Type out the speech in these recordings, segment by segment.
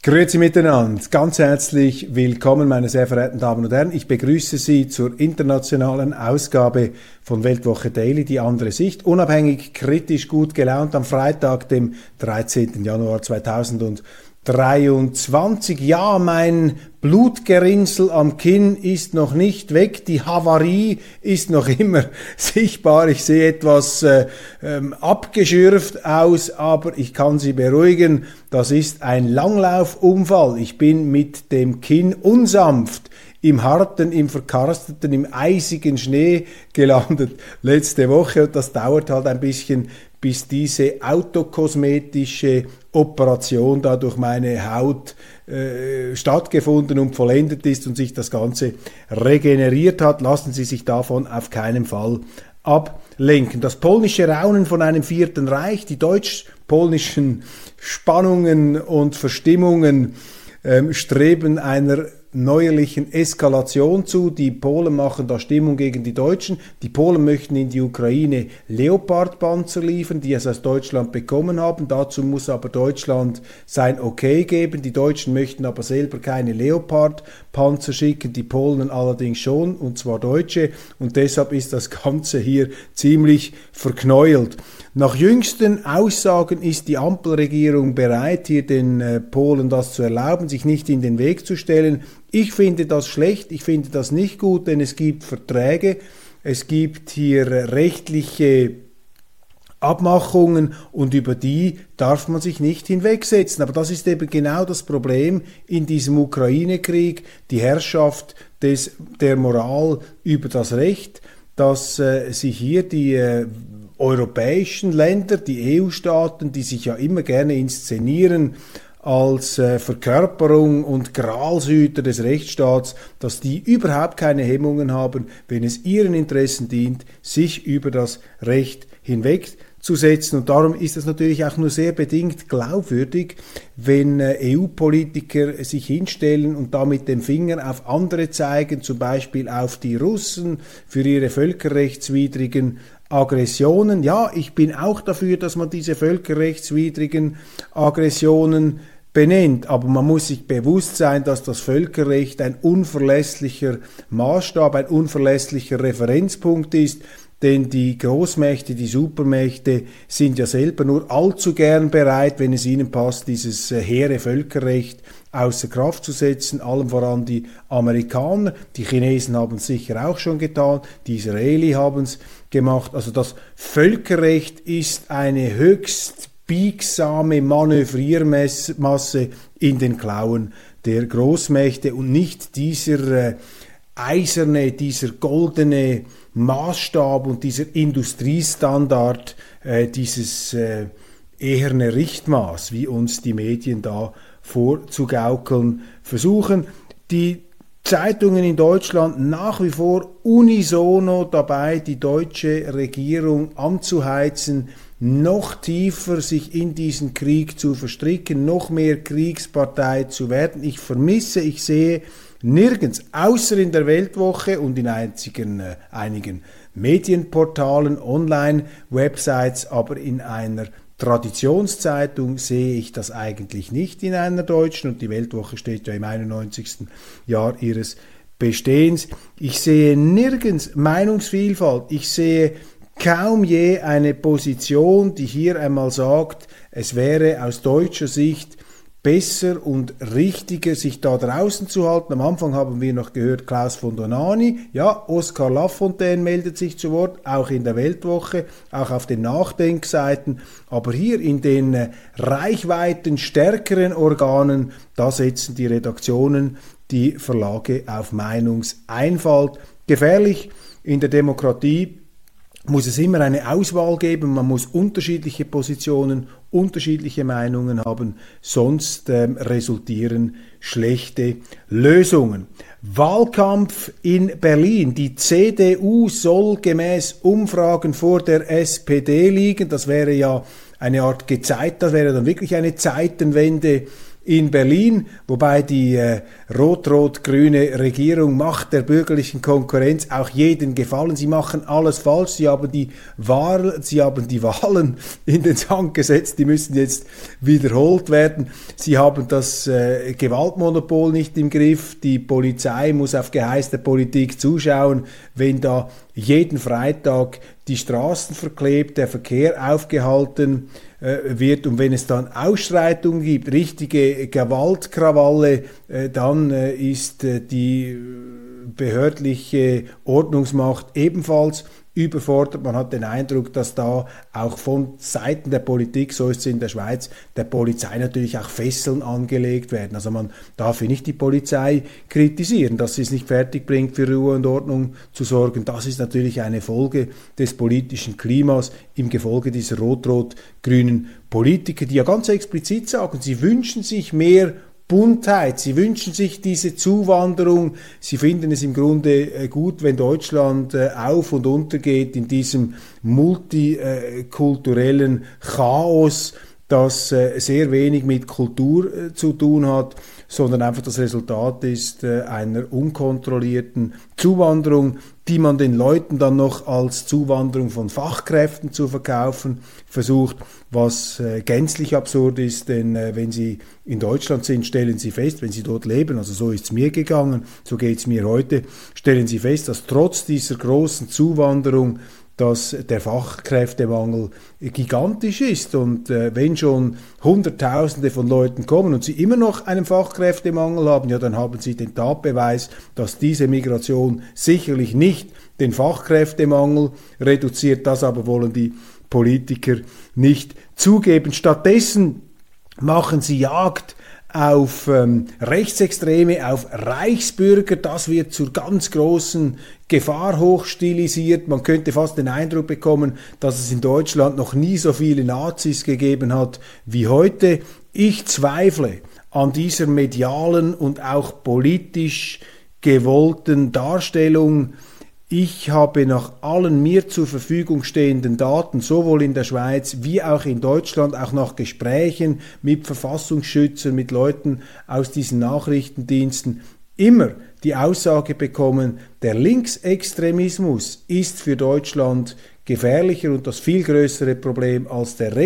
Grüezi miteinander, ganz herzlich willkommen, meine sehr verehrten Damen und Herren. Ich begrüße Sie zur internationalen Ausgabe von Weltwoche Daily, die andere Sicht. Unabhängig, kritisch, gut gelaunt am Freitag, dem 13. Januar 2020. 23. Ja, mein Blutgerinnsel am Kinn ist noch nicht weg, die Havarie ist noch immer sichtbar. Ich sehe etwas äh, ähm, abgeschürft aus, aber ich kann Sie beruhigen, das ist ein Langlaufunfall. Ich bin mit dem Kinn unsanft im harten, im verkarsteten, im eisigen Schnee gelandet letzte Woche und das dauert halt ein bisschen, bis diese autokosmetische Operation da durch meine Haut äh, stattgefunden und vollendet ist und sich das Ganze regeneriert hat. Lassen Sie sich davon auf keinen Fall ablenken. Das polnische Raunen von einem vierten Reich, die deutsch-polnischen Spannungen und Verstimmungen ähm, streben einer neuerlichen Eskalation zu. Die Polen machen da Stimmung gegen die Deutschen. Die Polen möchten in die Ukraine Leopard-Panzer liefern, die es aus Deutschland bekommen haben. Dazu muss aber Deutschland sein Okay geben. Die Deutschen möchten aber selber keine Leopard-Panzer schicken, die Polen allerdings schon, und zwar Deutsche. Und deshalb ist das Ganze hier ziemlich verknäult. Nach jüngsten Aussagen ist die Ampelregierung bereit, hier den äh, Polen das zu erlauben, sich nicht in den Weg zu stellen. Ich finde das schlecht, ich finde das nicht gut, denn es gibt Verträge, es gibt hier rechtliche Abmachungen und über die darf man sich nicht hinwegsetzen. Aber das ist eben genau das Problem in diesem Ukraine-Krieg, die Herrschaft des, der Moral über das Recht, dass äh, sich hier die äh, europäischen Länder, die EU-Staaten, die sich ja immer gerne inszenieren als äh, Verkörperung und Gralshüter des Rechtsstaats, dass die überhaupt keine Hemmungen haben, wenn es ihren Interessen dient, sich über das Recht hinwegzusetzen. Und darum ist es natürlich auch nur sehr bedingt glaubwürdig, wenn äh, EU-Politiker sich hinstellen und da mit dem Finger auf andere zeigen, zum Beispiel auf die Russen für ihre völkerrechtswidrigen Aggressionen. Ja, ich bin auch dafür, dass man diese völkerrechtswidrigen Aggressionen benennt, aber man muss sich bewusst sein, dass das Völkerrecht ein unverlässlicher Maßstab, ein unverlässlicher Referenzpunkt ist, denn die Großmächte, die Supermächte sind ja selber nur allzu gern bereit, wenn es ihnen passt, dieses äh, hehre Völkerrecht außer Kraft zu setzen, allem voran die Amerikaner. Die Chinesen haben es sicher auch schon getan, die Israeli haben es gemacht. Also das Völkerrecht ist eine höchst biegsame Manövriermasse in den Klauen der Großmächte und nicht dieser äh, eiserne, dieser goldene Maßstab und dieser Industriestandard, äh, dieses äh, eherne Richtmaß, wie uns die Medien da vorzugaukeln versuchen. Die Zeitungen in Deutschland nach wie vor unisono dabei, die deutsche Regierung anzuheizen, noch tiefer sich in diesen Krieg zu verstricken, noch mehr Kriegspartei zu werden. Ich vermisse, ich sehe nirgends, außer in der Weltwoche und in einzigen, äh, einigen Medienportalen, Online-Websites, aber in einer Traditionszeitung sehe ich das eigentlich nicht in einer deutschen und die Weltwoche steht ja im 91. Jahr ihres Bestehens. Ich sehe nirgends Meinungsvielfalt. Ich sehe kaum je eine Position, die hier einmal sagt, es wäre aus deutscher Sicht besser und richtiger, sich da draußen zu halten. Am Anfang haben wir noch gehört Klaus von Donani. Ja, Oskar Lafontaine meldet sich zu Wort, auch in der Weltwoche, auch auf den Nachdenkseiten. Aber hier in den äh, Reichweiten stärkeren Organen, da setzen die Redaktionen die Verlage auf Meinungseinfalt. Gefährlich in der Demokratie muss es immer eine Auswahl geben, man muss unterschiedliche Positionen, unterschiedliche Meinungen haben, sonst ähm, resultieren schlechte Lösungen. Wahlkampf in Berlin. Die CDU soll gemäß Umfragen vor der SPD liegen. Das wäre ja eine Art Gezeit, das wäre dann wirklich eine Zeitenwende in Berlin, wobei die äh, rot-rot-grüne Regierung macht der bürgerlichen Konkurrenz auch jeden Gefallen. Sie machen alles falsch. Sie haben die Wahl, sie haben die Wahlen in den Sand gesetzt. Die müssen jetzt wiederholt werden. Sie haben das äh, Gewaltmonopol nicht im Griff. Die Polizei muss auf Geheiß der Politik zuschauen, wenn da jeden Freitag die Straßen verklebt, der Verkehr aufgehalten äh, wird. Und wenn es dann Ausschreitungen gibt, richtige Gewaltkrawalle, äh, dann äh, ist die behördliche Ordnungsmacht ebenfalls überfordert. Man hat den Eindruck, dass da auch von Seiten der Politik, so ist es in der Schweiz, der Polizei natürlich auch Fesseln angelegt werden. Also man darf hier nicht die Polizei kritisieren, dass sie es nicht fertig bringt, für Ruhe und Ordnung zu sorgen. Das ist natürlich eine Folge des politischen Klimas im Gefolge dieser rot-rot-grünen Politiker, die ja ganz explizit sagen, sie wünschen sich mehr Buntheit. Sie wünschen sich diese Zuwanderung. Sie finden es im Grunde äh, gut, wenn Deutschland äh, auf und untergeht in diesem multikulturellen Chaos, das äh, sehr wenig mit Kultur zu tun hat sondern einfach das Resultat ist äh, einer unkontrollierten Zuwanderung, die man den Leuten dann noch als Zuwanderung von Fachkräften zu verkaufen versucht, was äh, gänzlich absurd ist, denn äh, wenn Sie in Deutschland sind, stellen Sie fest, wenn Sie dort leben, also so ist es mir gegangen, so geht es mir heute, stellen Sie fest, dass trotz dieser großen Zuwanderung dass der Fachkräftemangel gigantisch ist und äh, wenn schon Hunderttausende von Leuten kommen und sie immer noch einen Fachkräftemangel haben, ja, dann haben sie den Tatbeweis, dass diese Migration sicherlich nicht den Fachkräftemangel reduziert. Das aber wollen die Politiker nicht zugeben. Stattdessen machen sie Jagd auf ähm, Rechtsextreme, auf Reichsbürger, das wird zur ganz großen Gefahr hochstilisiert. Man könnte fast den Eindruck bekommen, dass es in Deutschland noch nie so viele Nazis gegeben hat wie heute. Ich zweifle an dieser medialen und auch politisch gewollten Darstellung ich habe nach allen mir zur Verfügung stehenden Daten, sowohl in der Schweiz wie auch in Deutschland, auch nach Gesprächen mit Verfassungsschützern, mit Leuten aus diesen Nachrichtendiensten, immer die Aussage bekommen, der Linksextremismus ist für Deutschland gefährlicher und das viel größere Problem als der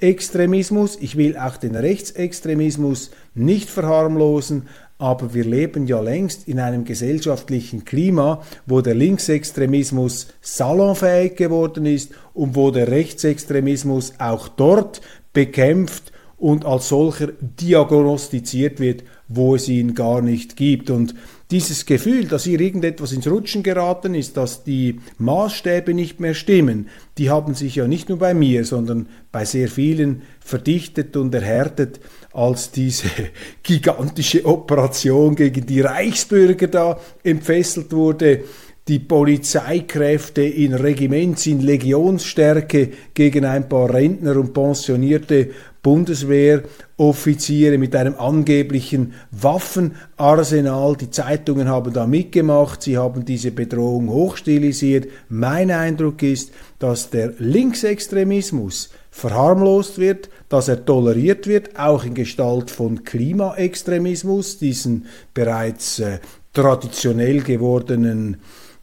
Rechtsextremismus. Ich will auch den Rechtsextremismus nicht verharmlosen, aber wir leben ja längst in einem gesellschaftlichen Klima, wo der Linksextremismus salonfähig geworden ist und wo der Rechtsextremismus auch dort bekämpft und als solcher diagnostiziert wird, wo es ihn gar nicht gibt. Und dieses Gefühl, dass hier irgendetwas ins Rutschen geraten ist, dass die Maßstäbe nicht mehr stimmen, die haben sich ja nicht nur bei mir, sondern bei sehr vielen verdichtet und erhärtet, als diese gigantische Operation gegen die Reichsbürger da entfesselt wurde. Die Polizeikräfte in Regiments, in Legionsstärke gegen ein paar Rentner und pensionierte Bundeswehroffiziere mit einem angeblichen Waffenarsenal. Die Zeitungen haben da mitgemacht, sie haben diese Bedrohung hochstilisiert. Mein Eindruck ist, dass der Linksextremismus verharmlost wird, dass er toleriert wird, auch in Gestalt von Klimaextremismus, diesen bereits äh, traditionell gewordenen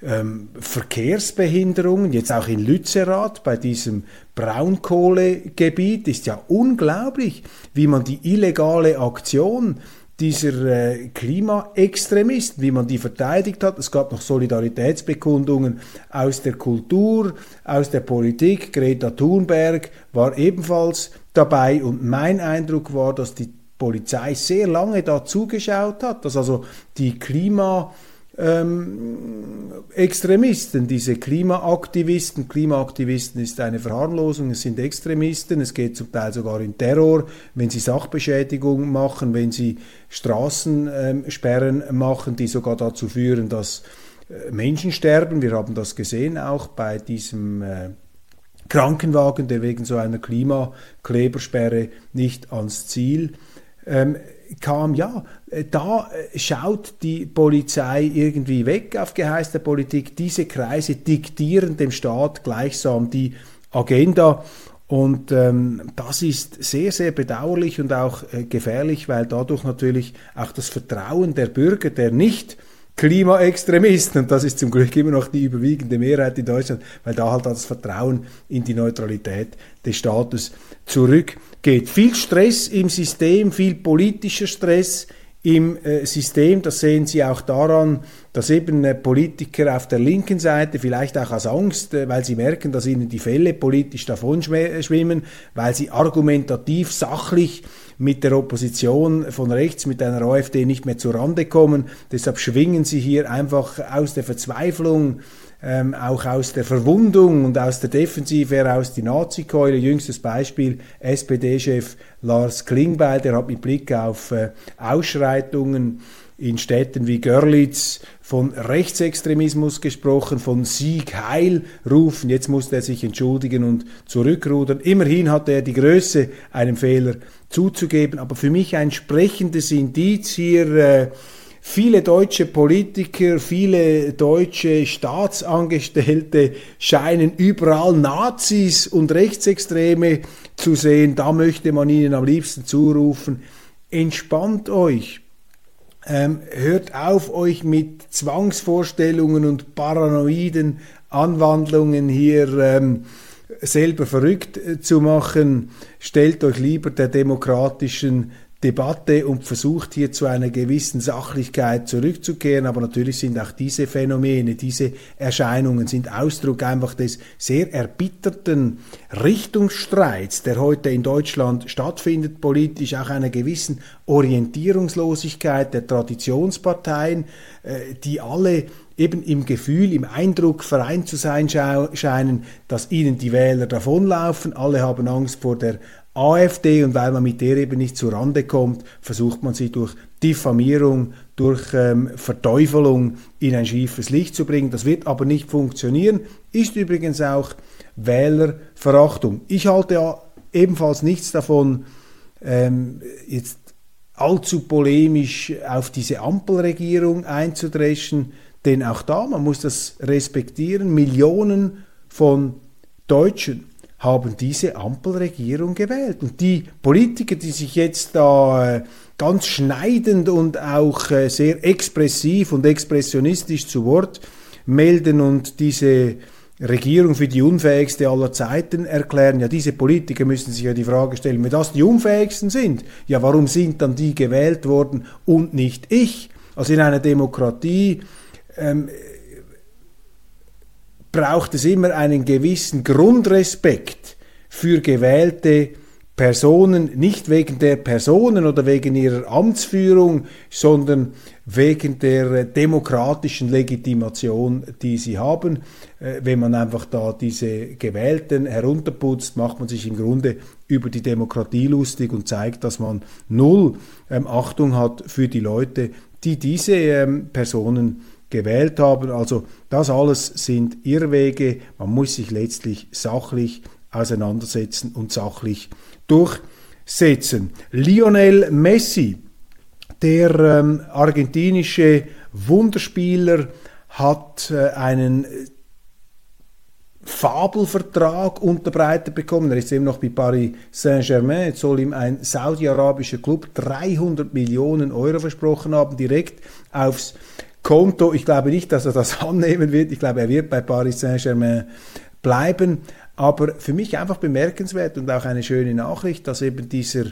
ähm, Verkehrsbehinderungen, jetzt auch in Lützerath bei diesem Braunkohlegebiet, ist ja unglaublich, wie man die illegale Aktion dieser äh, Klimaextremisten, wie man die verteidigt hat. Es gab noch Solidaritätsbekundungen aus der Kultur, aus der Politik. Greta Thunberg war ebenfalls dabei und mein Eindruck war, dass die Polizei sehr lange da zugeschaut hat, dass also die Klima ähm, Extremisten, diese Klimaaktivisten. Klimaaktivisten ist eine Verharmlosung, es sind Extremisten, es geht zum Teil sogar in Terror, wenn sie Sachbeschädigung machen, wenn sie Straßensperren ähm, machen, die sogar dazu führen, dass äh, Menschen sterben. Wir haben das gesehen auch bei diesem äh, Krankenwagen, der wegen so einer Klimaklebersperre nicht ans Ziel ähm, kam, ja, äh, da äh, schaut die Polizei irgendwie weg auf Geheiß der Politik. Diese Kreise diktieren dem Staat gleichsam die Agenda. Und ähm, das ist sehr, sehr bedauerlich und auch äh, gefährlich, weil dadurch natürlich auch das Vertrauen der Bürger, der nicht Klimaextremisten, und das ist zum Glück immer noch die überwiegende Mehrheit in Deutschland, weil da halt das Vertrauen in die Neutralität des Staates zurückgeht. Viel Stress im System, viel politischer Stress, im äh, System. Das sehen Sie auch daran, dass eben äh, Politiker auf der linken Seite, vielleicht auch aus Angst, äh, weil sie merken, dass ihnen die Fälle politisch davon schwimmen, weil sie argumentativ, sachlich mit der Opposition von rechts, mit einer AfD nicht mehr zurande kommen. Deshalb schwingen sie hier einfach aus der Verzweiflung ähm, auch aus der Verwundung und aus der Defensive heraus die Nazi-Keule. Jüngstes Beispiel SPD-Chef Lars Klingbeil, der hat mit Blick auf äh, Ausschreitungen in Städten wie Görlitz von Rechtsextremismus gesprochen, von Sieg Heil rufen. Jetzt musste er sich entschuldigen und zurückrudern. Immerhin hatte er die Größe, einem Fehler zuzugeben. Aber für mich ein sprechendes Indiz hier, äh, Viele deutsche Politiker, viele deutsche Staatsangestellte scheinen überall Nazis und Rechtsextreme zu sehen. Da möchte man ihnen am liebsten zurufen, entspannt euch. Ähm, hört auf, euch mit Zwangsvorstellungen und paranoiden Anwandlungen hier ähm, selber verrückt äh, zu machen. Stellt euch lieber der demokratischen Debatte und versucht hier zu einer gewissen Sachlichkeit zurückzukehren. Aber natürlich sind auch diese Phänomene, diese Erscheinungen sind Ausdruck einfach des sehr erbitterten Richtungsstreits, der heute in Deutschland stattfindet, politisch auch einer gewissen Orientierungslosigkeit der Traditionsparteien, äh, die alle eben im Gefühl, im Eindruck vereint zu sein scheinen, dass ihnen die Wähler davonlaufen. Alle haben Angst vor der AfD und weil man mit der eben nicht zur Rande kommt, versucht man sie durch Diffamierung, durch ähm, Verteufelung in ein schiefes Licht zu bringen. Das wird aber nicht funktionieren, ist übrigens auch Wählerverachtung. Ich halte ebenfalls nichts davon, ähm, jetzt allzu polemisch auf diese Ampelregierung einzudreschen, denn auch da, man muss das respektieren, Millionen von Deutschen haben diese Ampelregierung gewählt. Und die Politiker, die sich jetzt da äh, ganz schneidend und auch äh, sehr expressiv und expressionistisch zu Wort melden und diese Regierung für die unfähigste aller Zeiten erklären. Ja, diese Politiker müssen sich ja die Frage stellen, wenn das die unfähigsten sind, ja, warum sind dann die gewählt worden und nicht ich? Also in einer Demokratie ähm, braucht es immer einen gewissen Grundrespekt für gewählte Personen, nicht wegen der Personen oder wegen ihrer Amtsführung, sondern wegen der demokratischen Legitimation, die sie haben. Äh, wenn man einfach da diese Gewählten herunterputzt, macht man sich im Grunde über die Demokratie lustig und zeigt, dass man null ähm, Achtung hat für die Leute, die diese ähm, Personen gewählt haben. Also das alles sind Irrwege. Man muss sich letztlich sachlich auseinandersetzen und sachlich durchsetzen. Lionel Messi, der ähm, argentinische Wunderspieler, hat äh, einen Fabelvertrag unterbreitet bekommen. Er ist eben noch bei Paris Saint-Germain. Jetzt soll ihm ein saudi-arabischer Club 300 Millionen Euro versprochen haben, direkt aufs Konto. Ich glaube nicht, dass er das annehmen wird. Ich glaube, er wird bei Paris Saint-Germain bleiben. Aber für mich einfach bemerkenswert und auch eine schöne Nachricht, dass eben dieser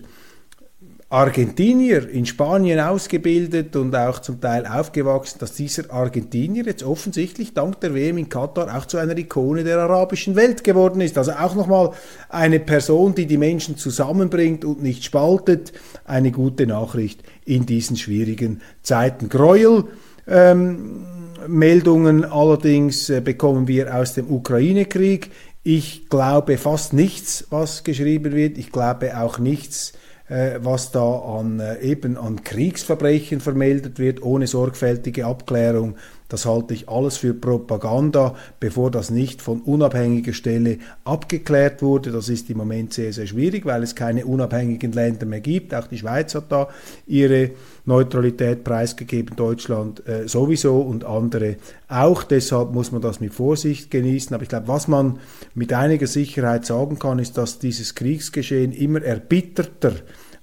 Argentinier in Spanien ausgebildet und auch zum Teil aufgewachsen, dass dieser Argentinier jetzt offensichtlich dank der WM in Katar auch zu einer Ikone der arabischen Welt geworden ist. Also auch nochmal eine Person, die die Menschen zusammenbringt und nicht spaltet. Eine gute Nachricht in diesen schwierigen Zeiten. Gräuel ähm, Meldungen allerdings äh, bekommen wir aus dem Ukraine-Krieg. Ich glaube fast nichts, was geschrieben wird. Ich glaube auch nichts, äh, was da an, äh, eben an Kriegsverbrechen vermeldet wird, ohne sorgfältige Abklärung. Das halte ich alles für Propaganda, bevor das nicht von unabhängiger Stelle abgeklärt wurde. Das ist im Moment sehr, sehr schwierig, weil es keine unabhängigen Länder mehr gibt. Auch die Schweiz hat da ihre Neutralität preisgegeben, Deutschland äh, sowieso und andere auch. Deshalb muss man das mit Vorsicht genießen. Aber ich glaube, was man mit einiger Sicherheit sagen kann, ist, dass dieses Kriegsgeschehen immer erbitterter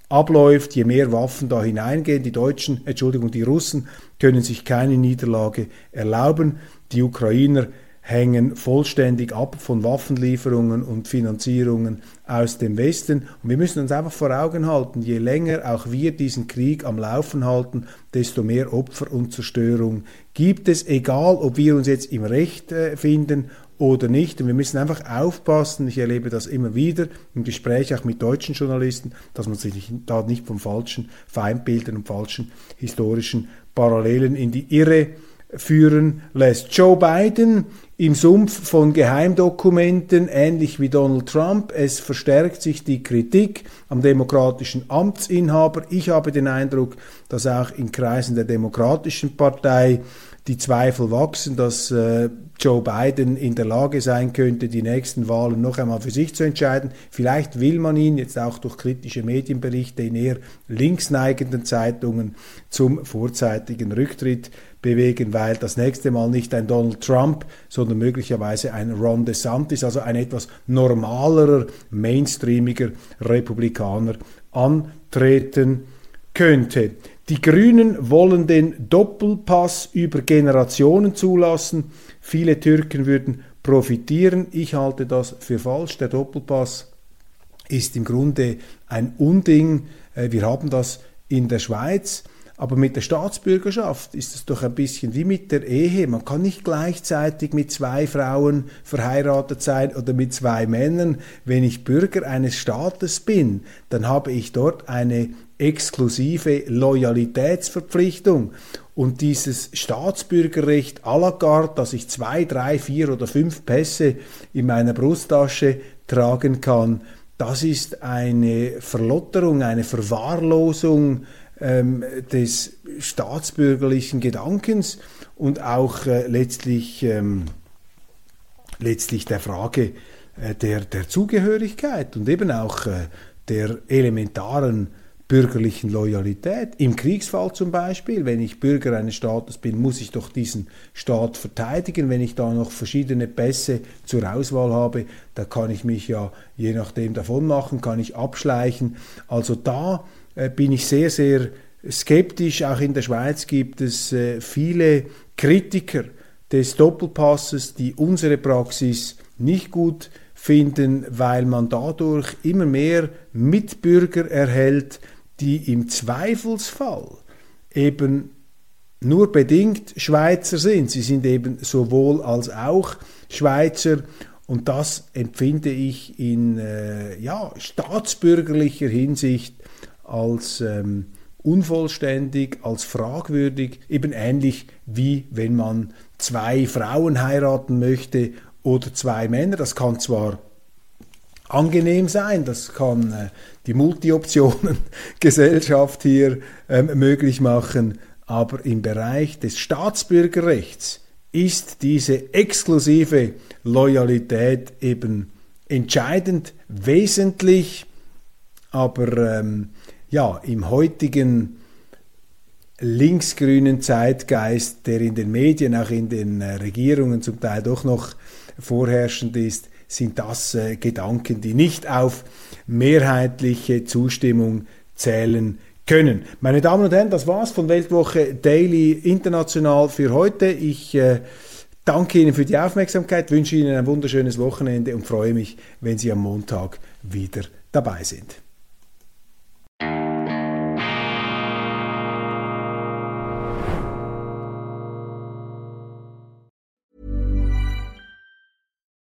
abläuft, je mehr Waffen da hineingehen. Die Deutschen, Entschuldigung, die Russen können sich keine Niederlage erlauben. Die Ukrainer hängen vollständig ab von Waffenlieferungen und Finanzierungen aus dem Westen. Und wir müssen uns einfach vor Augen halten, je länger auch wir diesen Krieg am Laufen halten, desto mehr Opfer und Zerstörung gibt es, egal ob wir uns jetzt im Recht äh, finden oder nicht. Und wir müssen einfach aufpassen, ich erlebe das immer wieder im Gespräch auch mit deutschen Journalisten, dass man sich da nicht von falschen Feindbildern und falschen historischen Parallelen in die Irre führen lässt. Joe Biden im Sumpf von Geheimdokumenten, ähnlich wie Donald Trump. Es verstärkt sich die Kritik am demokratischen Amtsinhaber. Ich habe den Eindruck, dass auch in Kreisen der Demokratischen Partei die Zweifel wachsen, dass äh, Joe Biden in der Lage sein könnte, die nächsten Wahlen noch einmal für sich zu entscheiden. Vielleicht will man ihn jetzt auch durch kritische Medienberichte in eher linksneigenden Zeitungen zum vorzeitigen Rücktritt bewegen, weil das nächste Mal nicht ein Donald Trump, sondern möglicherweise ein Ron DeSantis, also ein etwas normalerer, mainstreamiger Republikaner antreten könnte. Die Grünen wollen den Doppelpass über Generationen zulassen. Viele Türken würden profitieren. Ich halte das für falsch. Der Doppelpass ist im Grunde ein Unding. Äh, wir haben das in der Schweiz. Aber mit der Staatsbürgerschaft ist es doch ein bisschen wie mit der Ehe. Man kann nicht gleichzeitig mit zwei Frauen verheiratet sein oder mit zwei Männern. Wenn ich Bürger eines Staates bin, dann habe ich dort eine exklusive Loyalitätsverpflichtung. Und dieses Staatsbürgerrecht à la carte, dass ich zwei, drei, vier oder fünf Pässe in meiner Brusttasche tragen kann, das ist eine Verlotterung, eine Verwahrlosung ähm, des staatsbürgerlichen Gedankens und auch äh, letztlich, ähm, letztlich der Frage äh, der, der Zugehörigkeit und eben auch äh, der elementaren bürgerlichen Loyalität. Im Kriegsfall zum Beispiel, wenn ich Bürger eines Staates bin, muss ich doch diesen Staat verteidigen. Wenn ich da noch verschiedene Pässe zur Auswahl habe, da kann ich mich ja je nachdem davon machen, kann ich abschleichen. Also da äh, bin ich sehr, sehr skeptisch. Auch in der Schweiz gibt es äh, viele Kritiker des Doppelpasses, die unsere Praxis nicht gut finden, weil man dadurch immer mehr Mitbürger erhält, die im Zweifelsfall eben nur bedingt Schweizer sind. Sie sind eben sowohl als auch Schweizer und das empfinde ich in äh, ja, staatsbürgerlicher Hinsicht als ähm, unvollständig, als fragwürdig, eben ähnlich wie wenn man zwei Frauen heiraten möchte oder zwei Männer. Das kann zwar angenehm sein, das kann äh, die Multi-Optionen-Gesellschaft hier äh, möglich machen, aber im Bereich des Staatsbürgerrechts ist diese exklusive Loyalität eben entscheidend, wesentlich, aber ähm, ja, im heutigen linksgrünen Zeitgeist, der in den Medien, auch in den äh, Regierungen zum Teil doch noch vorherrschend ist, sind das äh, Gedanken, die nicht auf mehrheitliche Zustimmung zählen können. Meine Damen und Herren, das war's von Weltwoche Daily International für heute. Ich äh, danke Ihnen für die Aufmerksamkeit, wünsche Ihnen ein wunderschönes Wochenende und freue mich, wenn Sie am Montag wieder dabei sind.